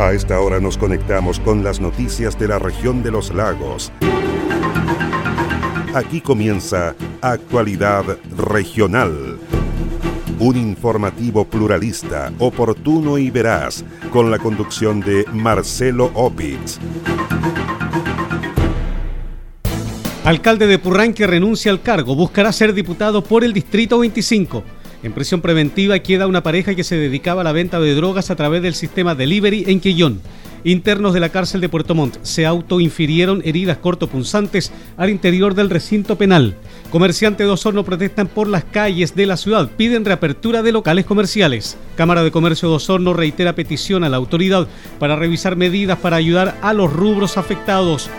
A esta hora nos conectamos con las noticias de la región de los lagos. Aquí comienza Actualidad Regional. Un informativo pluralista, oportuno y veraz, con la conducción de Marcelo Opitz. Alcalde de Purranque renuncia al cargo, buscará ser diputado por el Distrito 25. En prisión preventiva queda una pareja que se dedicaba a la venta de drogas a través del sistema delivery en Quillón. Internos de la cárcel de Puerto Montt se autoinfirieron heridas cortopunzantes al interior del recinto penal. Comerciantes de Osorno protestan por las calles de la ciudad, piden reapertura de locales comerciales. Cámara de Comercio de Osorno reitera petición a la autoridad para revisar medidas para ayudar a los rubros afectados.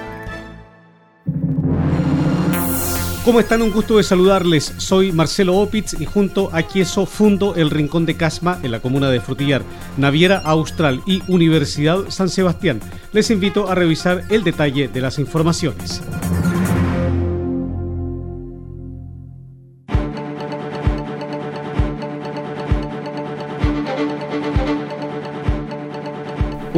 ¿Cómo están? Un gusto de saludarles. Soy Marcelo Opitz y junto a Quieso fundo el Rincón de Casma en la comuna de Frutillar, Naviera Austral y Universidad San Sebastián. Les invito a revisar el detalle de las informaciones.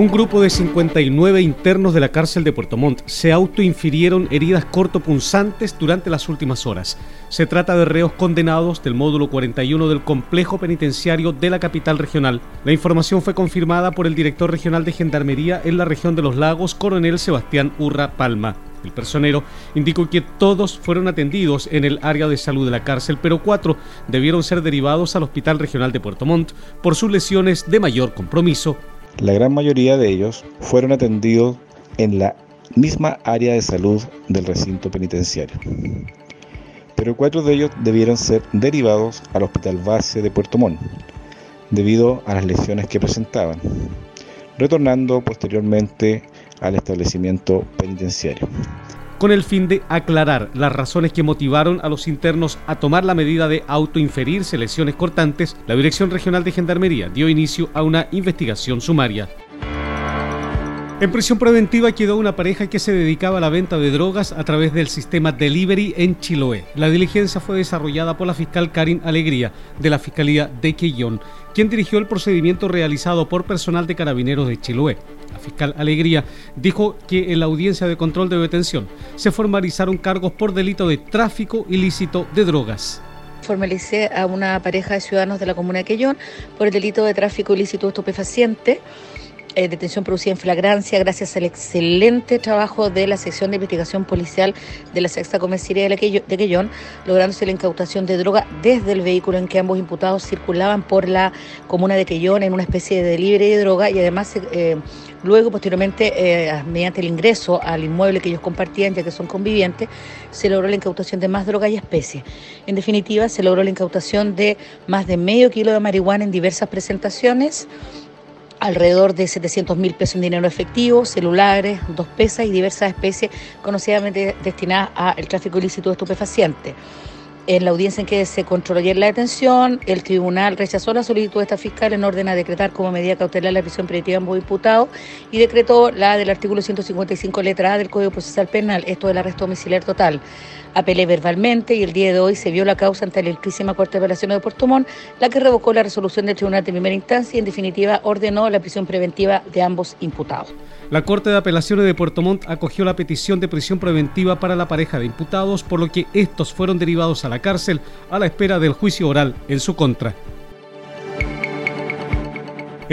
Un grupo de 59 internos de la cárcel de Puerto Montt se autoinfirieron heridas cortopunzantes durante las últimas horas. Se trata de reos condenados del módulo 41 del complejo penitenciario de la capital regional. La información fue confirmada por el director regional de Gendarmería en la región de los lagos, coronel Sebastián Urra Palma. El personero indicó que todos fueron atendidos en el área de salud de la cárcel, pero cuatro debieron ser derivados al Hospital Regional de Puerto Montt por sus lesiones de mayor compromiso la gran mayoría de ellos fueron atendidos en la misma área de salud del recinto penitenciario. Pero cuatro de ellos debieron ser derivados al Hospital Base de Puerto Montt debido a las lesiones que presentaban, retornando posteriormente al establecimiento penitenciario con el fin de aclarar las razones que motivaron a los internos a tomar la medida de autoinferirse lesiones cortantes, la Dirección Regional de Gendarmería dio inicio a una investigación sumaria. En prisión preventiva quedó una pareja que se dedicaba a la venta de drogas a través del sistema Delivery en Chiloé. La diligencia fue desarrollada por la fiscal Karin Alegría de la Fiscalía de Quillón, quien dirigió el procedimiento realizado por personal de carabineros de Chiloé. La fiscal Alegría dijo que en la audiencia de control de detención se formalizaron cargos por delito de tráfico ilícito de drogas. Formalicé a una pareja de ciudadanos de la comuna de Quillón por el delito de tráfico ilícito de estupefaciente eh, detención producida en flagrancia gracias al excelente trabajo de la sección de investigación policial de la sexta comisaría de, Quellón, lográndose la incautación de droga desde el vehículo en que ambos imputados circulaban por la comuna de Quellón en una especie de libre de droga y además eh, luego posteriormente eh, mediante el ingreso al inmueble que ellos compartían ya que son convivientes se logró la incautación de más droga y especies. En definitiva se logró la incautación de más de medio kilo de marihuana en diversas presentaciones alrededor de 700 mil pesos en dinero efectivo, celulares, dos pesas y diversas especies conocidamente destinadas al tráfico ilícito de estupefacientes. En la audiencia en que se controló ayer la detención, el tribunal rechazó la solicitud de esta fiscal en orden a decretar como medida cautelar la prisión preventiva en ambos imputados y decretó la del artículo 155 letra A del Código Procesal Penal, esto del arresto domiciliar total. Apelé verbalmente y el día de hoy se vio la causa ante la ilísima Corte de Apelaciones de Puerto Montt, la que revocó la resolución del Tribunal de Primera Instancia y en definitiva ordenó la prisión preventiva de ambos imputados. La Corte de Apelaciones de Puerto Montt acogió la petición de prisión preventiva para la pareja de imputados, por lo que estos fueron derivados a la cárcel a la espera del juicio oral en su contra.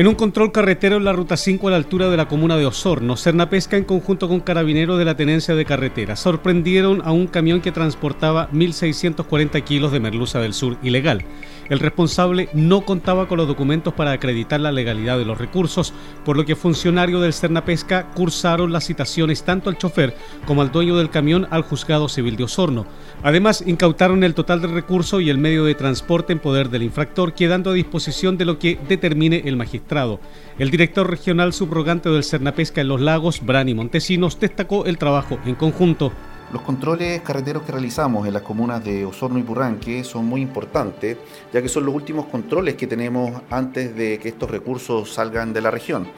En un control carretero en la ruta 5 a la altura de la comuna de Osorno, Pesca en conjunto con carabineros de la tenencia de carretera sorprendieron a un camión que transportaba 1.640 kilos de merluza del sur ilegal. El responsable no contaba con los documentos para acreditar la legalidad de los recursos, por lo que funcionarios del Cernapesca cursaron las citaciones tanto al chofer como al dueño del camión al juzgado civil de Osorno. Además, incautaron el total del recurso y el medio de transporte en poder del infractor, quedando a disposición de lo que determine el magistrado. El director regional subrogante del Cernapesca en los lagos, Brani Montesinos, destacó el trabajo en conjunto. Los controles carreteros que realizamos en las comunas de Osorno y Purranque son muy importantes, ya que son los últimos controles que tenemos antes de que estos recursos salgan de la región.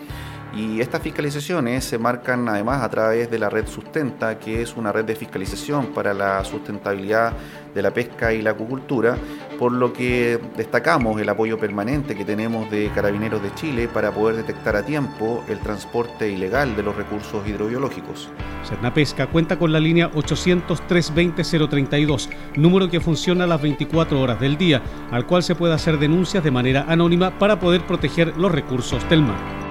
Y estas fiscalizaciones se marcan además a través de la red Sustenta, que es una red de fiscalización para la sustentabilidad de la pesca y la acuicultura, por lo que destacamos el apoyo permanente que tenemos de Carabineros de Chile para poder detectar a tiempo el transporte ilegal de los recursos hidrobiológicos. Pesca cuenta con la línea 800-320-032, número que funciona a las 24 horas del día, al cual se puede hacer denuncias de manera anónima para poder proteger los recursos del mar.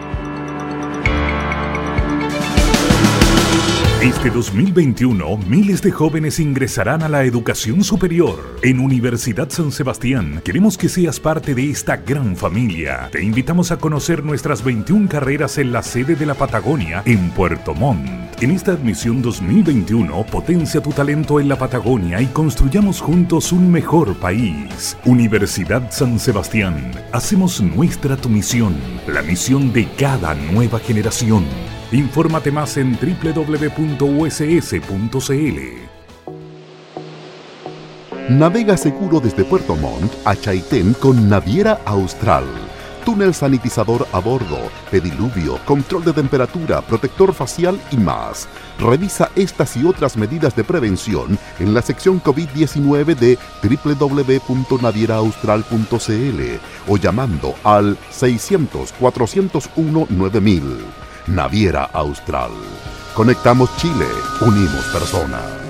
Este 2021, miles de jóvenes ingresarán a la educación superior. En Universidad San Sebastián, queremos que seas parte de esta gran familia. Te invitamos a conocer nuestras 21 carreras en la sede de la Patagonia, en Puerto Montt. En esta admisión 2021, potencia tu talento en la Patagonia y construyamos juntos un mejor país. Universidad San Sebastián, hacemos nuestra tu misión, la misión de cada nueva generación. Infórmate más en www.uss.cl. Navega seguro desde Puerto Montt a Chaitén con Naviera Austral. Túnel sanitizador a bordo, pediluvio, control de temperatura, protector facial y más. Revisa estas y otras medidas de prevención en la sección COVID-19 de www.navieraaustral.cl o llamando al 600 401 9000. Naviera Austral. Conectamos Chile, unimos personas.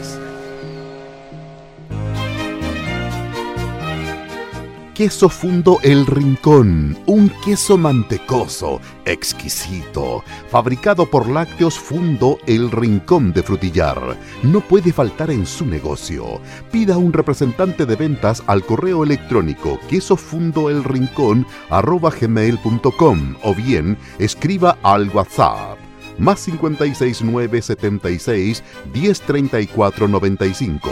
Queso Fundo El Rincón, un queso mantecoso, exquisito, fabricado por Lácteos Fundo El Rincón de Frutillar. No puede faltar en su negocio. Pida un representante de ventas al correo electrónico quesofundoelrincón@gmail.com o bien escriba al WhatsApp más 569 76 1034 95.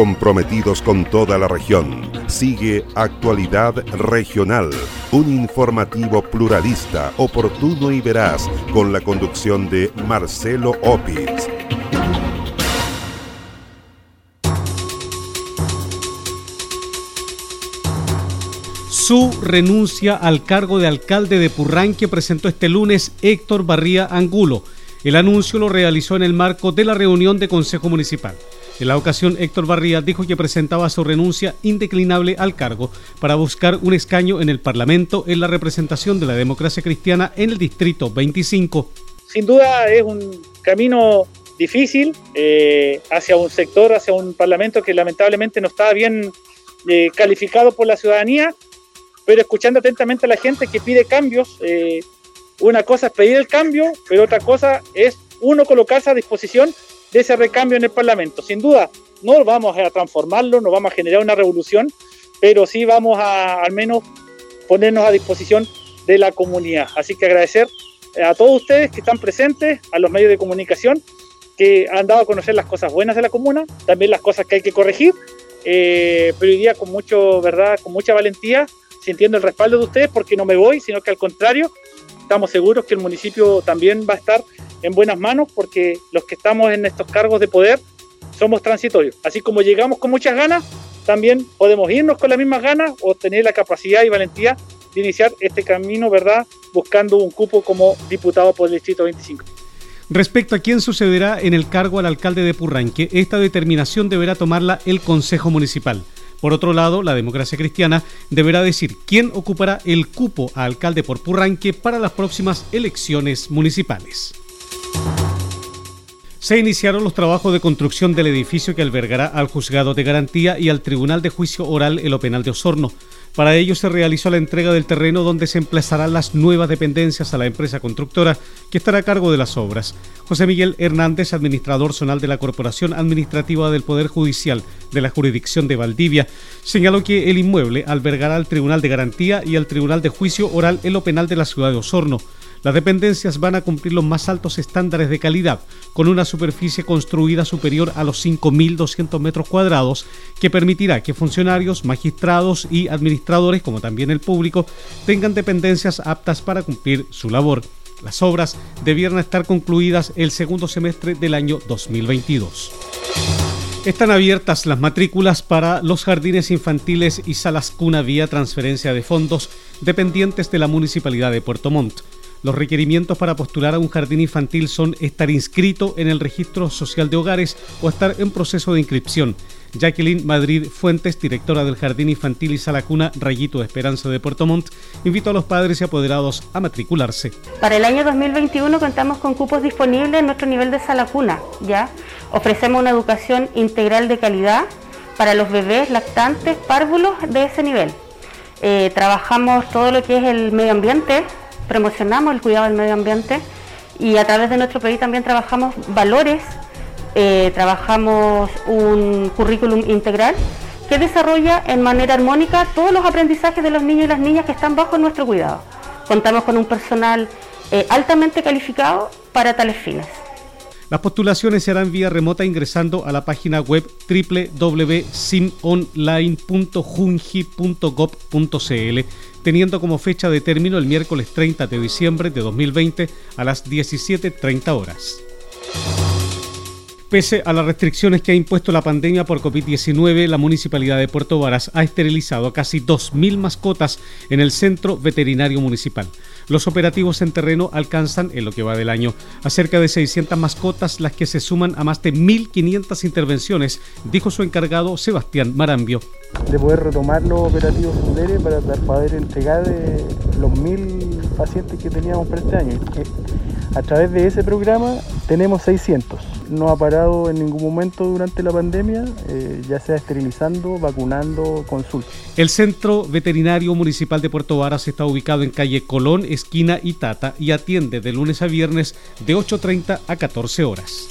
Comprometidos con toda la región. Sigue Actualidad Regional, un informativo pluralista, oportuno y veraz, con la conducción de Marcelo Opitz. Su renuncia al cargo de alcalde de Purranque presentó este lunes Héctor Barría Angulo. El anuncio lo realizó en el marco de la reunión de Consejo Municipal. En la ocasión, Héctor Barría dijo que presentaba su renuncia indeclinable al cargo para buscar un escaño en el Parlamento en la representación de la democracia cristiana en el Distrito 25. Sin duda es un camino difícil eh, hacia un sector, hacia un Parlamento que lamentablemente no está bien eh, calificado por la ciudadanía, pero escuchando atentamente a la gente que pide cambios, eh, una cosa es pedir el cambio, pero otra cosa es uno colocarse a disposición de ese recambio en el Parlamento. Sin duda, no vamos a transformarlo, no vamos a generar una revolución, pero sí vamos a al menos ponernos a disposición de la comunidad. Así que agradecer a todos ustedes que están presentes, a los medios de comunicación que han dado a conocer las cosas buenas de la comuna, también las cosas que hay que corregir, eh, pero hoy día con mucho, verdad, con mucha valentía, sintiendo el respaldo de ustedes, porque no me voy, sino que al contrario, estamos seguros que el municipio también va a estar en buenas manos porque los que estamos en estos cargos de poder somos transitorios. Así como llegamos con muchas ganas, también podemos irnos con las mismas ganas o tener la capacidad y valentía de iniciar este camino, ¿verdad? Buscando un cupo como diputado por el Distrito 25. Respecto a quién sucederá en el cargo al alcalde de Purranque, esta determinación deberá tomarla el Consejo Municipal. Por otro lado, la democracia cristiana deberá decir quién ocupará el cupo a alcalde por Purranque para las próximas elecciones municipales. Se iniciaron los trabajos de construcción del edificio que albergará al juzgado de garantía y al Tribunal de Juicio Oral en lo Penal de Osorno. Para ello se realizó la entrega del terreno donde se emplazarán las nuevas dependencias a la empresa constructora que estará a cargo de las obras. José Miguel Hernández, administrador zonal de la Corporación Administrativa del Poder Judicial de la jurisdicción de Valdivia, señaló que el inmueble albergará al Tribunal de Garantía y al Tribunal de Juicio Oral en lo Penal de la ciudad de Osorno. Las dependencias van a cumplir los más altos estándares de calidad, con una superficie construida superior a los 5.200 metros cuadrados, que permitirá que funcionarios, magistrados y administradores, como también el público, tengan dependencias aptas para cumplir su labor. Las obras debieran estar concluidas el segundo semestre del año 2022. Están abiertas las matrículas para los jardines infantiles y salas cuna vía transferencia de fondos dependientes de la Municipalidad de Puerto Montt. Los requerimientos para postular a un jardín infantil son estar inscrito en el registro social de hogares o estar en proceso de inscripción. Jacqueline Madrid Fuentes, directora del Jardín Infantil y Sala Cuna Rayito de Esperanza de Puerto Montt, invitó a los padres y apoderados a matricularse. Para el año 2021 contamos con cupos disponibles en nuestro nivel de Sala Cuna, ¿ya? Ofrecemos una educación integral de calidad para los bebés, lactantes, párvulos de ese nivel. Eh, trabajamos todo lo que es el medio ambiente, promocionamos el cuidado del medio ambiente y a través de nuestro país también trabajamos valores eh, trabajamos un currículum integral que desarrolla en manera armónica todos los aprendizajes de los niños y las niñas que están bajo nuestro cuidado. Contamos con un personal eh, altamente calificado para tales fines. Las postulaciones se harán vía remota ingresando a la página web www.simonline.junji.gov.cl, teniendo como fecha de término el miércoles 30 de diciembre de 2020 a las 17.30 horas. Pese a las restricciones que ha impuesto la pandemia por COVID-19, la Municipalidad de Puerto Varas ha esterilizado casi 2.000 mascotas en el Centro Veterinario Municipal. Los operativos en terreno alcanzan, en lo que va del año, a cerca de 600 mascotas, las que se suman a más de 1.500 intervenciones, dijo su encargado Sebastián Marambio. De poder retomar los operativos para poder entregar eh, los 1.000 pacientes que teníamos para este año. A través de ese programa tenemos 600. No ha parado en ningún momento durante la pandemia, eh, ya sea esterilizando, vacunando, consulta. El Centro Veterinario Municipal de Puerto Varas está ubicado en calle Colón, esquina Itata y atiende de lunes a viernes de 8.30 a 14 horas.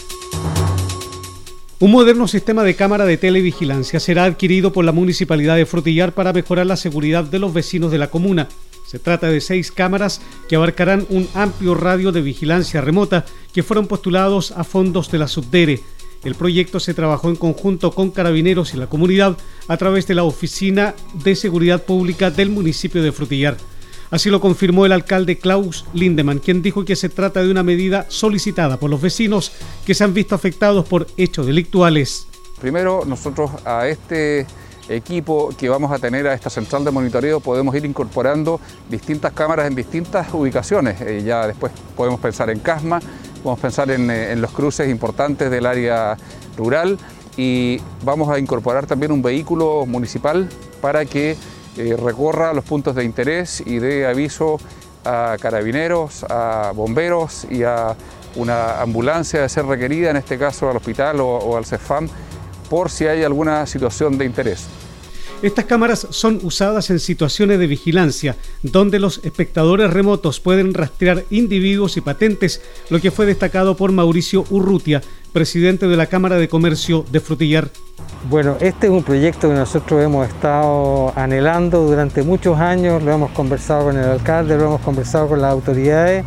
Un moderno sistema de cámara de televigilancia será adquirido por la Municipalidad de Frutillar para mejorar la seguridad de los vecinos de la comuna. Se trata de seis cámaras que abarcarán un amplio radio de vigilancia remota que fueron postulados a fondos de la Subdere. El proyecto se trabajó en conjunto con carabineros y la comunidad a través de la Oficina de Seguridad Pública del municipio de Frutillar. Así lo confirmó el alcalde Klaus Lindemann, quien dijo que se trata de una medida solicitada por los vecinos que se han visto afectados por hechos delictuales. Primero, nosotros a este equipo que vamos a tener a esta central de monitoreo podemos ir incorporando distintas cámaras en distintas ubicaciones. Eh, ya después podemos pensar en Casma, podemos pensar en, eh, en los cruces importantes del área rural y vamos a incorporar también un vehículo municipal para que eh, recorra los puntos de interés y dé aviso a carabineros, a bomberos y a una ambulancia de ser requerida, en este caso al hospital o, o al CEFAM, por si hay alguna situación de interés. Estas cámaras son usadas en situaciones de vigilancia, donde los espectadores remotos pueden rastrear individuos y patentes, lo que fue destacado por Mauricio Urrutia, presidente de la Cámara de Comercio de Frutillar. Bueno, este es un proyecto que nosotros hemos estado anhelando durante muchos años, lo hemos conversado con el alcalde, lo hemos conversado con las autoridades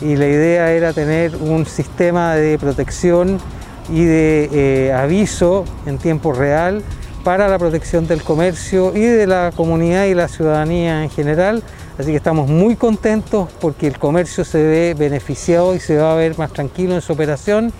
y la idea era tener un sistema de protección y de eh, aviso en tiempo real para la protección del comercio y de la comunidad y la ciudadanía en general. Así que estamos muy contentos porque el comercio se ve beneficiado y se va a ver más tranquilo en su operación,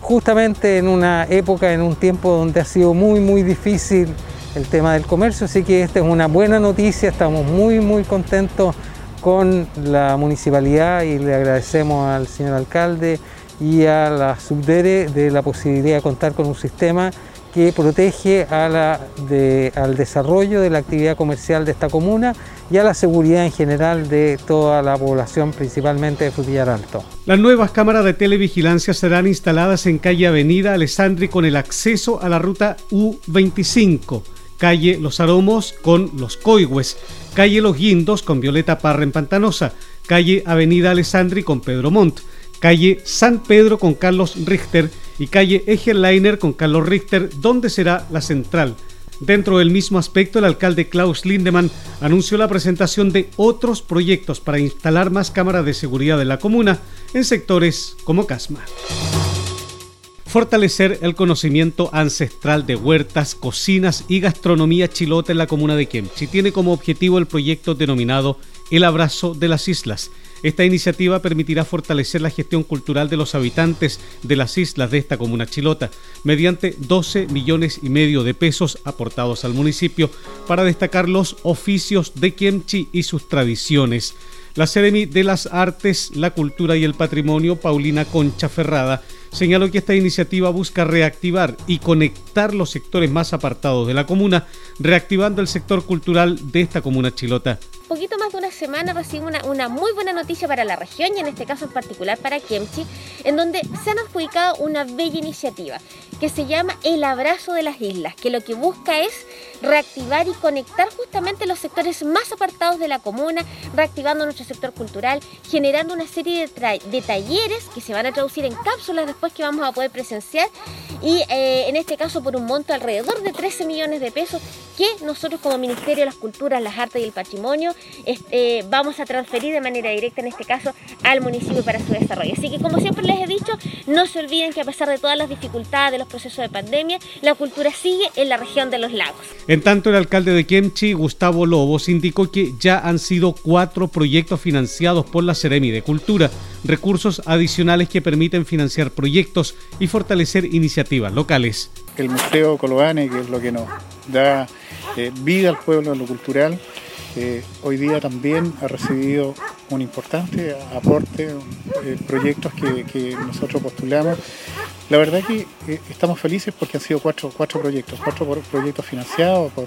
justamente en una época, en un tiempo donde ha sido muy, muy difícil el tema del comercio. Así que esta es una buena noticia, estamos muy, muy contentos con la municipalidad y le agradecemos al señor alcalde y a la subdere de la posibilidad de contar con un sistema que protege al desarrollo de la actividad comercial de esta comuna y a la seguridad en general de toda la población, principalmente de Frutillar Alto. Las nuevas cámaras de televigilancia serán instaladas en calle Avenida Alessandri con el acceso a la ruta U25, calle Los Aromos con Los Coigües, calle Los Guindos con Violeta Parra en Pantanosa, calle Avenida Alessandri con Pedro Montt, calle San Pedro con Carlos Richter y calle Liner con Carlos Richter, donde será la central. Dentro del mismo aspecto, el alcalde Klaus Lindemann anunció la presentación de otros proyectos para instalar más cámaras de seguridad en la comuna en sectores como Casma. Fortalecer el conocimiento ancestral de huertas, cocinas y gastronomía chilota en la comuna de Kemchi tiene como objetivo el proyecto denominado El Abrazo de las Islas, Esta iniciativa permitirá fortalecer la gestión cultural de los habitantes de las islas de esta comuna chilota, mediante 12 millones y medio de pesos aportados al municipio para destacar los oficios de Kiemchi y sus tradiciones. La Seremi de las Artes, la Cultura y el Patrimonio, Paulina Concha Ferrada, señaló que esta iniciativa busca reactivar y conectar los sectores más apartados de la comuna, reactivando el sector cultural de esta comuna chilota. Poquito más de una semana recibimos una, una, muy buena noticia para la región y en este caso en particular para Kemchi, en donde se han adjudicado una bella iniciativa que se llama El Abrazo de las Islas, que lo que busca es reactivar y conectar justamente los sectores más apartados de la comuna, reactivando nuestro sector cultural, generando una serie de, de talleres que se van a traducir en cápsulas después que vamos a poder presenciar y eh, en este caso por un monto alrededor de 13 millones de pesos que nosotros como Ministerio de las Culturas, las Artes y el Patrimonio este, vamos a transferir de manera directa en este caso al municipio para su desarrollo. Así que como siempre les he dicho, no se olviden que a pesar de todas las dificultades de los procesos de pandemia, la cultura sigue en la región de los lagos. En tanto, el alcalde de Kemchi, Gustavo Lobos, indicó que ya han sido cuatro proyectos financiados por la Seremi de Cultura, recursos adicionales que permiten financiar proyectos y fortalecer iniciativas locales. El Museo Coloane, que es lo que nos da eh, vida al pueblo, a lo cultural, hoy día también ha recibido un importante aporte, eh, proyectos que, nosotros postulamos. La verdad que eh, estamos felices porque han sido cuatro, cuatro proyectos, cuatro proyectos financiados por,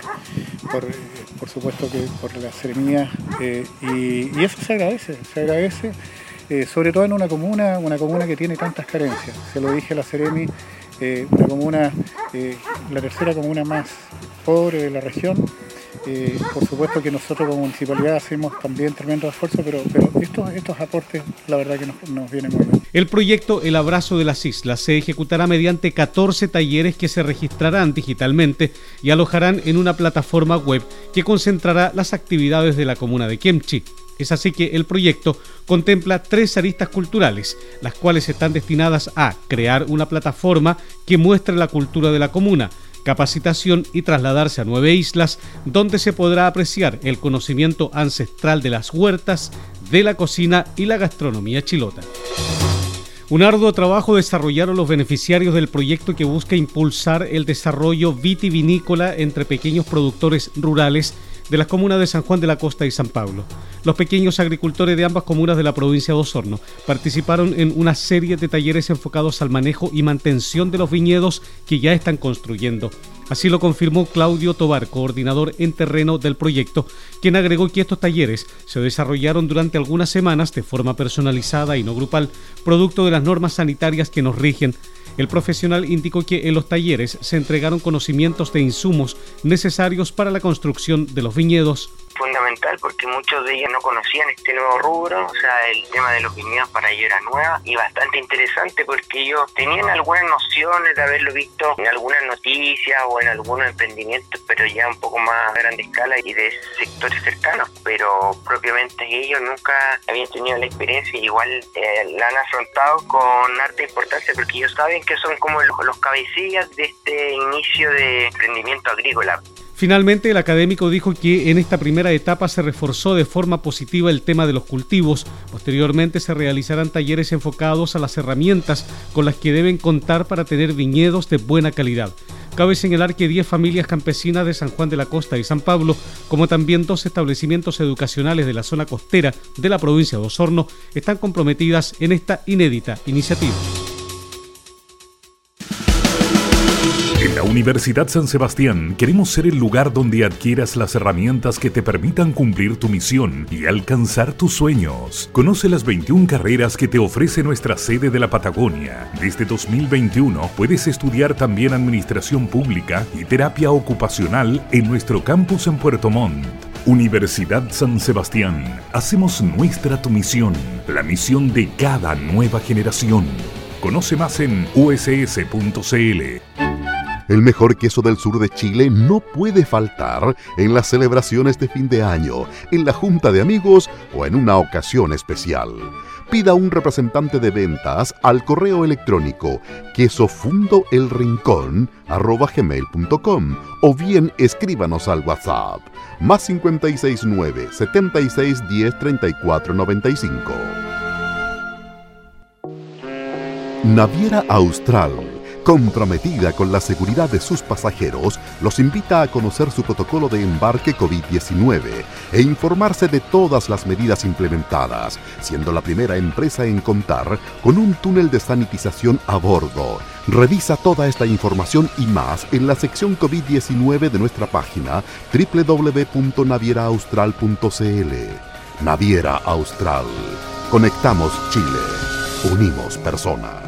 por, eh, supuesto que por la Seremía y, eso se agradece, se agradece sobre todo en una comuna, una comuna que tiene tantas carencias. Se lo dije a la Seremi, una comuna, la tercera comuna más pobre de la región, eh, por supuesto que nosotros como municipalidad hacemos también tremendo esfuerzo, pero, estos, estos aportes la verdad que nos, vienen muy bien. El proyecto El Abrazo de las Islas se ejecutará mediante 14 talleres que se registrarán digitalmente y alojarán en una plataforma web que concentrará las actividades de la comuna de Kemchi. Es así que el proyecto contempla tres aristas culturales, las cuales están destinadas a crear una plataforma que muestre la cultura de la comuna, capacitación y trasladarse a nueve islas donde se podrá apreciar el conocimiento ancestral de las huertas, de la cocina y la gastronomía chilota. Un arduo trabajo desarrollaron los beneficiarios del proyecto que busca impulsar el desarrollo vitivinícola entre pequeños productores rurales de las comunas de San Juan de la Costa y San Pablo. Los pequeños agricultores de ambas comunas de la provincia de Osorno participaron en una serie de talleres enfocados al manejo y mantención de los viñedos que ya están construyendo. Así lo confirmó Claudio Tobar, coordinador en terreno del proyecto, quien agregó que estos talleres se desarrollaron durante algunas semanas de forma personalizada y no grupal, producto de las normas sanitarias que nos rigen el profesional indicó que en los talleres se entregaron conocimientos de insumos necesarios para la construcción de los viñedos fundamental porque muchos de ellos no conocían este nuevo rubro, o sea, el tema de los viñedos para ellos era nueva y bastante interesante porque ellos tenían algunas nociones de haberlo visto en algunas noticias o en algunos emprendimientos, pero ya un poco más a grande escala y de sectores cercanos, pero propiamente ellos nunca habían tenido la experiencia y igual eh, la han afrontado con harta importancia porque ellos saben que son como los, los cabecillas de este inicio de emprendimiento agrícola. Finalmente, el académico dijo que en esta primera etapa se reforzó de forma positiva el tema de los cultivos. Posteriormente se realizarán talleres enfocados a las herramientas con las que deben contar para tener viñedos de buena calidad. Cabe señalar que 10 familias campesinas de San Juan de la Costa y San Pablo, como también dos establecimientos educacionales de la zona costera de la provincia de Osorno, están comprometidas en esta inédita iniciativa. En la Universidad San Sebastián queremos ser el lugar donde adquieras las herramientas que te permitan cumplir tu misión y alcanzar tus sueños. Conoce las 21 carreras que te ofrece nuestra sede de la Patagonia. Desde 2021 puedes estudiar también Administración Pública y Terapia Ocupacional en nuestro campus en Puerto Montt. Universidad San Sebastián. Hacemos nuestra tu misión, la misión de cada nueva generación. Conoce más en uss.cl. El mejor queso del sur de Chile no puede faltar en las celebraciones de fin de año, en la junta de amigos o en una ocasión especial. Pida un representante de ventas al correo electrónico quesofundoelrincón.com o bien escríbanos al WhatsApp más 569 7610 3495. Naviera Austral comprometida con la seguridad de sus pasajeros, los invita a conocer su protocolo de embarque COVID-19 e informarse de todas las medidas implementadas, siendo la primera empresa en contar con un túnel de sanitización a bordo. Revisa toda esta información y más en la sección COVID-19 de nuestra página www.navieraaustral.cl. Naviera Austral. Conectamos Chile. Unimos personas.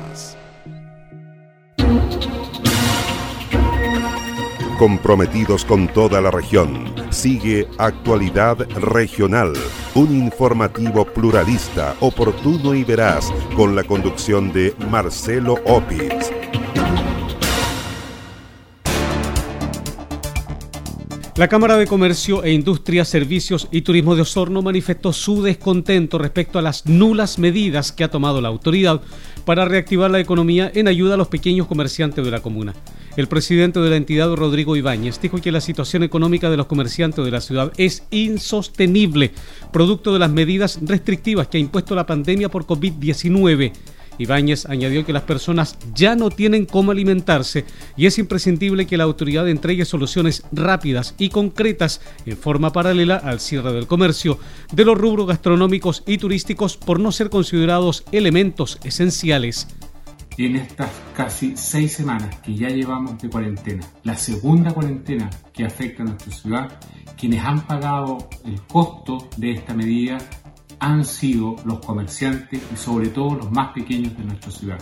Comprometidos con toda la región. Sigue Actualidad Regional, un informativo pluralista, oportuno y veraz, con la conducción de Marcelo Opitz. La Cámara de Comercio e Industria, Servicios y Turismo de Osorno manifestó su descontento respecto a las nulas medidas que ha tomado la autoridad para reactivar la economía en ayuda a los pequeños comerciantes de la comuna. El presidente de la entidad, Rodrigo Ibáñez, dijo que la situación económica de los comerciantes de la ciudad es insostenible, producto de las medidas restrictivas que ha impuesto la pandemia por COVID-19. Ibáñez añadió que las personas ya no tienen cómo alimentarse y es imprescindible que la autoridad entregue soluciones rápidas y concretas en forma paralela al cierre del comercio de los rubros gastronómicos y turísticos por no ser considerados elementos esenciales. En estas casi seis semanas que ya llevamos de cuarentena, la segunda cuarentena que afecta a nuestra ciudad, quienes han pagado el costo de esta medida han sido los comerciantes y sobre todo los más pequeños de nuestra ciudad.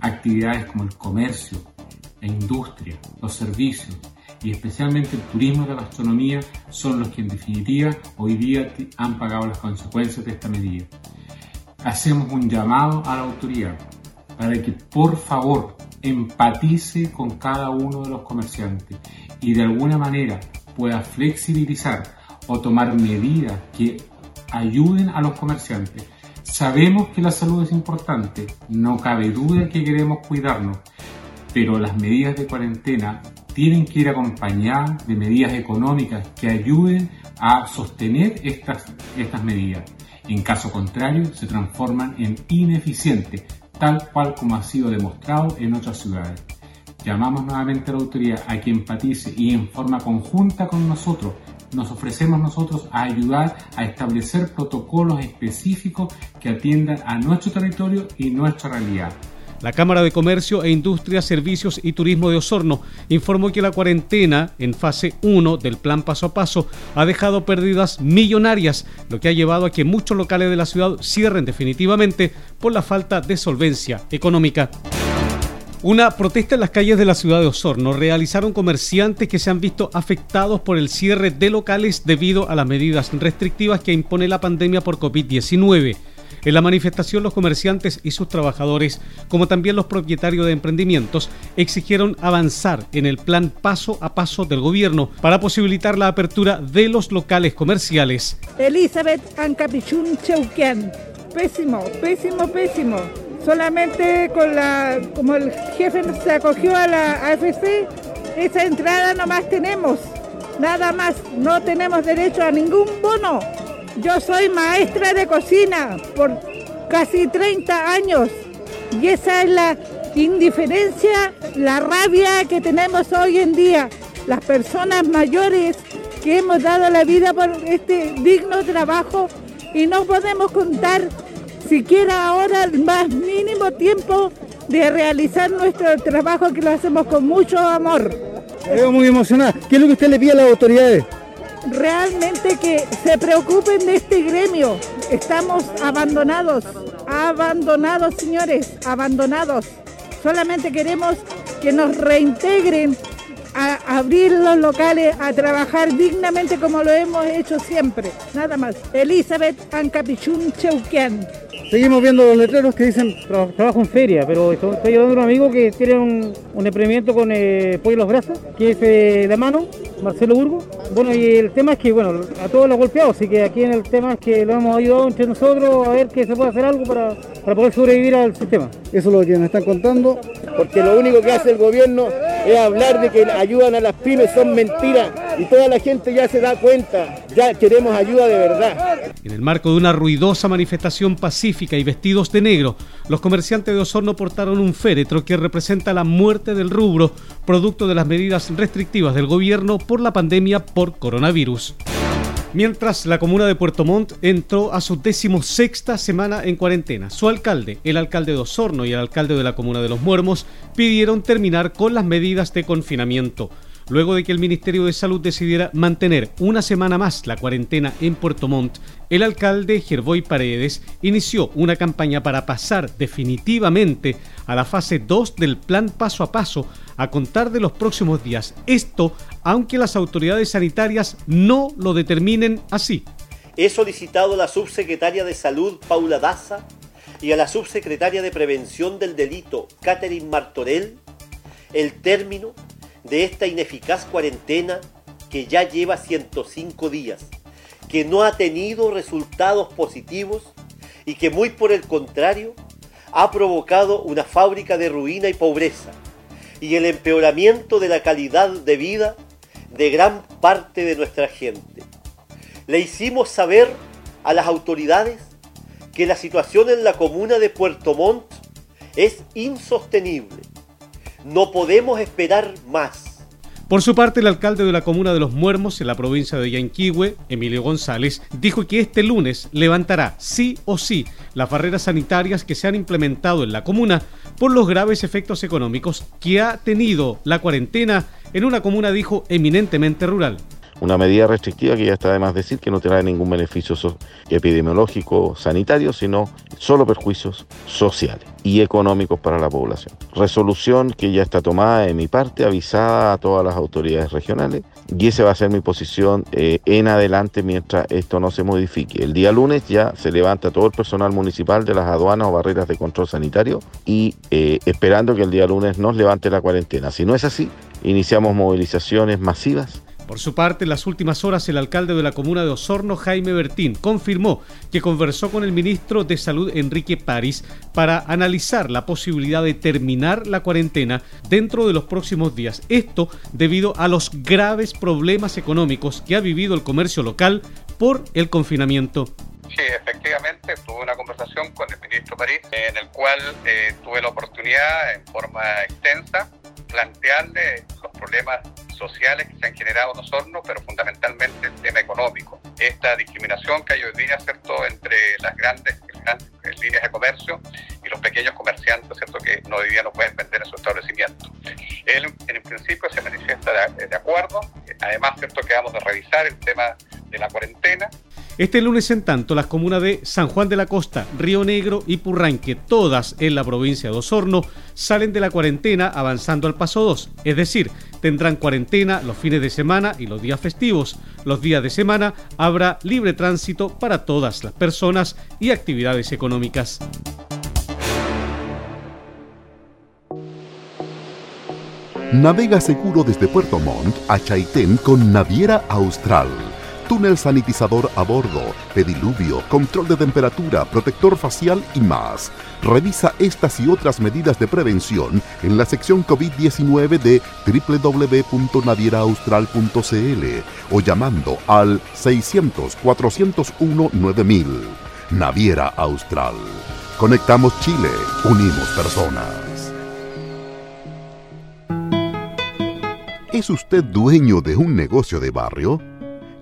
Actividades como el comercio, la industria, los servicios y especialmente el turismo y la gastronomía son los que en definitiva hoy día han pagado las consecuencias de esta medida. Hacemos un llamado a la autoridad para que por favor empatice con cada uno de los comerciantes y de alguna manera pueda flexibilizar o tomar medidas que ayuden a los comerciantes. Sabemos que la salud es importante, no cabe duda que queremos cuidarnos, pero las medidas de cuarentena tienen que ir acompañadas de medidas económicas que ayuden a sostener estas, estas medidas. En caso contrario, se transforman en ineficientes, tal cual como ha sido demostrado en otras ciudades. Llamamos nuevamente a la autoridad a que empatice y en forma conjunta con nosotros nos ofrecemos nosotros a ayudar a establecer protocolos específicos que atiendan a nuestro territorio y nuestra realidad. La Cámara de Comercio e Industria, Servicios y Turismo de Osorno informó que la cuarentena en fase 1 del plan paso a paso ha dejado pérdidas millonarias, lo que ha llevado a que muchos locales de la ciudad cierren definitivamente por la falta de solvencia económica. Una protesta en las calles de la ciudad de Osorno realizaron comerciantes que se han visto afectados por el cierre de locales debido a las medidas restrictivas que impone la pandemia por COVID-19. En la manifestación los comerciantes y sus trabajadores, como también los propietarios de emprendimientos, exigieron avanzar en el plan paso a paso del gobierno para posibilitar la apertura de los locales comerciales. Elizabeth Ancapichun Cheuquian. Pésimo, pésimo, pésimo. Solamente con la, como el jefe se acogió a la AFC, esa entrada nomás tenemos. Nada más, no tenemos derecho a ningún bono. Yo soy maestra de cocina por casi 30 años y esa es la indiferencia, la rabia que tenemos hoy en día. Las personas mayores que hemos dado la vida por este digno trabajo y no podemos contar siquiera ahora el más mínimo tiempo de realizar nuestro trabajo que lo hacemos con mucho amor. Estoy muy emocionada. ¿Qué es lo que usted le pide a las autoridades? realmente que se preocupen de este gremio. Estamos abandonados, abandonados señores, abandonados. Solamente queremos que nos reintegren a abrir los locales, a trabajar dignamente como lo hemos hecho siempre. Nada más. Elizabeth Ancapichun Cheuquian. Seguimos viendo los letreros que dicen trabajo en feria, pero estoy ayudando a un amigo que tiene un, emprendimiento con eh, pollo los brazos, que es eh, de mano, Marcelo Burgo. Bueno, y el tema es que, bueno, a todos los golpeados, así que aquí en el tema es que lo hemos ayudado entre nosotros a ver que se puede hacer algo para, para poder sobrevivir al sistema. Eso es lo que nos están contando. Porque lo único que hace el gobierno es hablar de que ayudan a las pymes, son mentiras. Y toda la gente ya se da cuenta, ya queremos ayuda de verdad. En el marco de una ruidosa manifestación pacífica y vestidos de negro, los comerciantes de Osorno portaron un féretro que representa la muerte del rubro, producto de las medidas restrictivas del gobierno por la pandemia por coronavirus. Mientras la comuna de Puerto Montt entró a su decimosexta semana en cuarentena, su alcalde, el alcalde de Osorno y el alcalde de la comuna de Los Muermos pidieron terminar con las medidas de confinamiento luego de que el Ministerio de Salud decidiera mantener una semana más la cuarentena en Puerto Montt, el alcalde Gervoy Paredes inició una campaña para pasar definitivamente a la fase 2 del plan paso a paso a contar de los próximos días. Esto aunque las autoridades sanitarias no lo determinen así. He solicitado a la subsecretaria de Salud, Paula Daza, y a la subsecretaria de Prevención del Delito, Catherine Martorell, el término de esta ineficaz cuarentena que ya lleva 105 días, que no ha tenido resultados positivos y que muy por el contrario ha provocado una fábrica de ruina y pobreza y el empeoramiento de la calidad de vida de gran parte de nuestra gente. Le hicimos saber a las autoridades que la situación en la comuna de Puerto Montt es insostenible no podemos esperar más. Por su parte, el alcalde de la comuna de Los Muermos, en la provincia de Yanquihue, Emilio González, dijo que este lunes levantará sí o sí las barreras sanitarias que se han implementado en la comuna por los graves efectos económicos que ha tenido la cuarentena en una comuna, dijo, eminentemente rural una medida restrictiva que ya está de más decir que no trae ningún beneficio epidemiológico sanitario, sino solo perjuicios sociales y económicos para la población. Resolución que ya está tomada de mi parte, avisada a todas las autoridades regionales y esa va a ser mi posición eh, en adelante mientras esto no se modifique. El día lunes ya se levanta todo el personal municipal de las aduanas o barreras de control sanitario y eh, esperando que el día lunes nos levante la cuarentena. Si no es así, iniciamos movilizaciones masivas por su parte, en las últimas horas, el alcalde de la comuna de Osorno, Jaime Bertín, confirmó que conversó con el ministro de Salud, Enrique París, para analizar la posibilidad de terminar la cuarentena dentro de los próximos días. Esto debido a los graves problemas económicos que ha vivido el comercio local por el confinamiento. Sí, efectivamente, tuve una conversación con el ministro París, en el cual eh, tuve la oportunidad, en forma extensa, plantearle los problemas sociales que se han generado en Osorno, pero fundamentalmente el tema económico. Esta discriminación que hay hoy día, ¿cierto?, entre las grandes, líneas de comercio y los pequeños comerciantes, ¿cierto?, que no, hoy día no pueden vender en su establecimiento. Él, en principio, se manifiesta de, de acuerdo. Además, ¿cierto?, que vamos a revisar el tema de la cuarentena este lunes, en tanto, las comunas de San Juan de la Costa, Río Negro y Purranque, todas en la provincia de Osorno, salen de la cuarentena avanzando al paso 2, es decir, tendrán cuarentena los fines de semana y los días festivos. Los días de semana habrá libre tránsito para todas las personas y actividades económicas. Navega seguro desde Puerto Montt a Chaitén con Naviera Austral túnel sanitizador a bordo, pediluvio, control de temperatura, protector facial y más. Revisa estas y otras medidas de prevención en la sección COVID-19 de www.navieraaustral.cl o llamando al 600-401-9000. Naviera Austral. Conectamos Chile, unimos personas. ¿Es usted dueño de un negocio de barrio?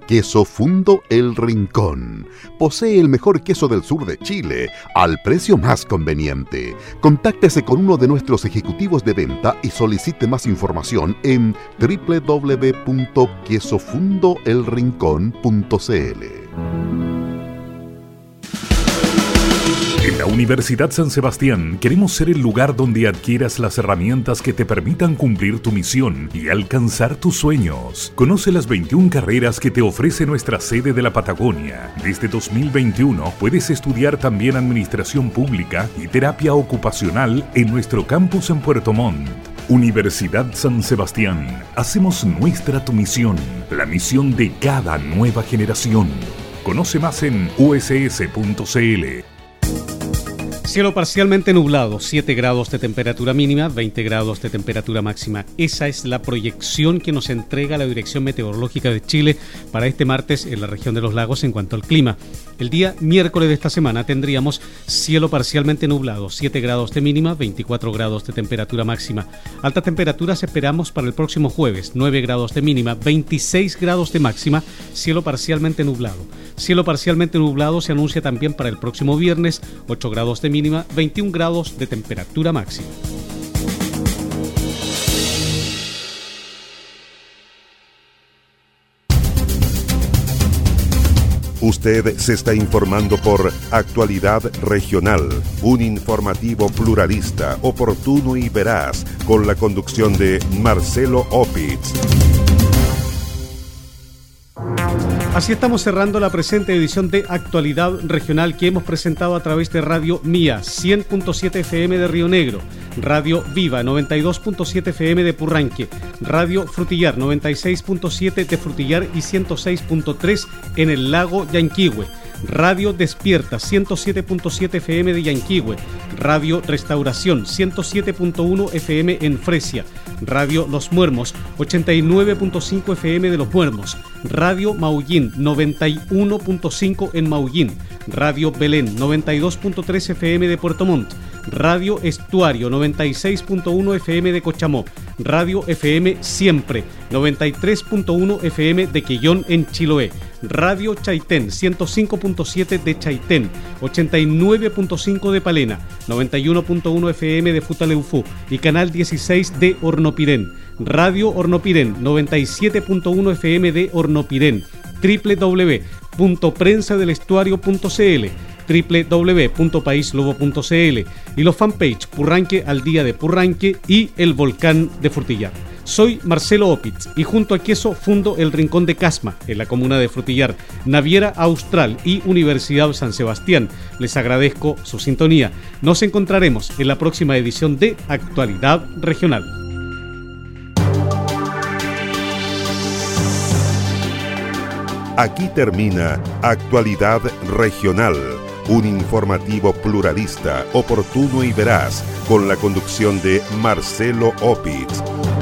Queso Fundo El Rincón. Posee el mejor queso del sur de Chile al precio más conveniente. Contáctese con uno de nuestros ejecutivos de venta y solicite más información en www.quesofundoelrincón.cl. En la Universidad San Sebastián queremos ser el lugar donde adquieras las herramientas que te permitan cumplir tu misión y alcanzar tus sueños. Conoce las 21 carreras que te ofrece nuestra sede de la Patagonia. Desde 2021 puedes estudiar también Administración Pública y Terapia Ocupacional en nuestro campus en Puerto Montt. Universidad San Sebastián. Hacemos nuestra tu misión, la misión de cada nueva generación. Conoce más en uss.cl. Cielo parcialmente nublado, 7 grados de temperatura mínima, 20 grados de temperatura máxima. Esa es la proyección que nos entrega la Dirección Meteorológica de Chile para este martes en la región de los lagos en cuanto al clima. El día miércoles de esta semana tendríamos cielo parcialmente nublado, 7 grados de mínima, 24 grados de temperatura máxima. Altas temperaturas esperamos para el próximo jueves, 9 grados de mínima, 26 grados de máxima, cielo parcialmente nublado. Cielo parcialmente nublado se anuncia también para el próximo viernes, 8 grados de mínima, 21 grados de temperatura máxima. Usted se está informando por Actualidad Regional, un informativo pluralista, oportuno y veraz, con la conducción de Marcelo Opitz. Así estamos cerrando la presente edición de Actualidad Regional que hemos presentado a través de Radio Mía 100.7 FM de Río Negro, Radio Viva 92.7 FM de Purranque, Radio Frutillar 96.7 de Frutillar y 106.3 en el lago Yanquihue. Radio Despierta 107.7 FM de Yanquihue, Radio Restauración 107.1 FM en Fresia, Radio Los Muermos 89.5 FM de Los Muermos, Radio Maullín 91.5 en Maullín, Radio Belén 92.3 FM de Puerto Montt, Radio Estuario 96.1 FM de Cochamó, Radio FM Siempre 93.1 FM de Quillón en Chiloé, Radio Chaitén 105.7 de Chaitén, 89.5 de Palena, 91.1 FM de Futaleufú y Canal 16 de Hornopirén. Radio Hornopirén 97.1 FM de Hornopirén, www.prensadelestuario.cl www.paislobo.cl y los fanpage Purranque al día de Purranque y el volcán de Frutillar. Soy Marcelo Opitz y junto a Queso fundo el Rincón de Casma en la comuna de Frutillar, Naviera Austral y Universidad San Sebastián. Les agradezco su sintonía. Nos encontraremos en la próxima edición de Actualidad Regional. Aquí termina Actualidad Regional, un informativo pluralista, oportuno y veraz, con la conducción de Marcelo Opitz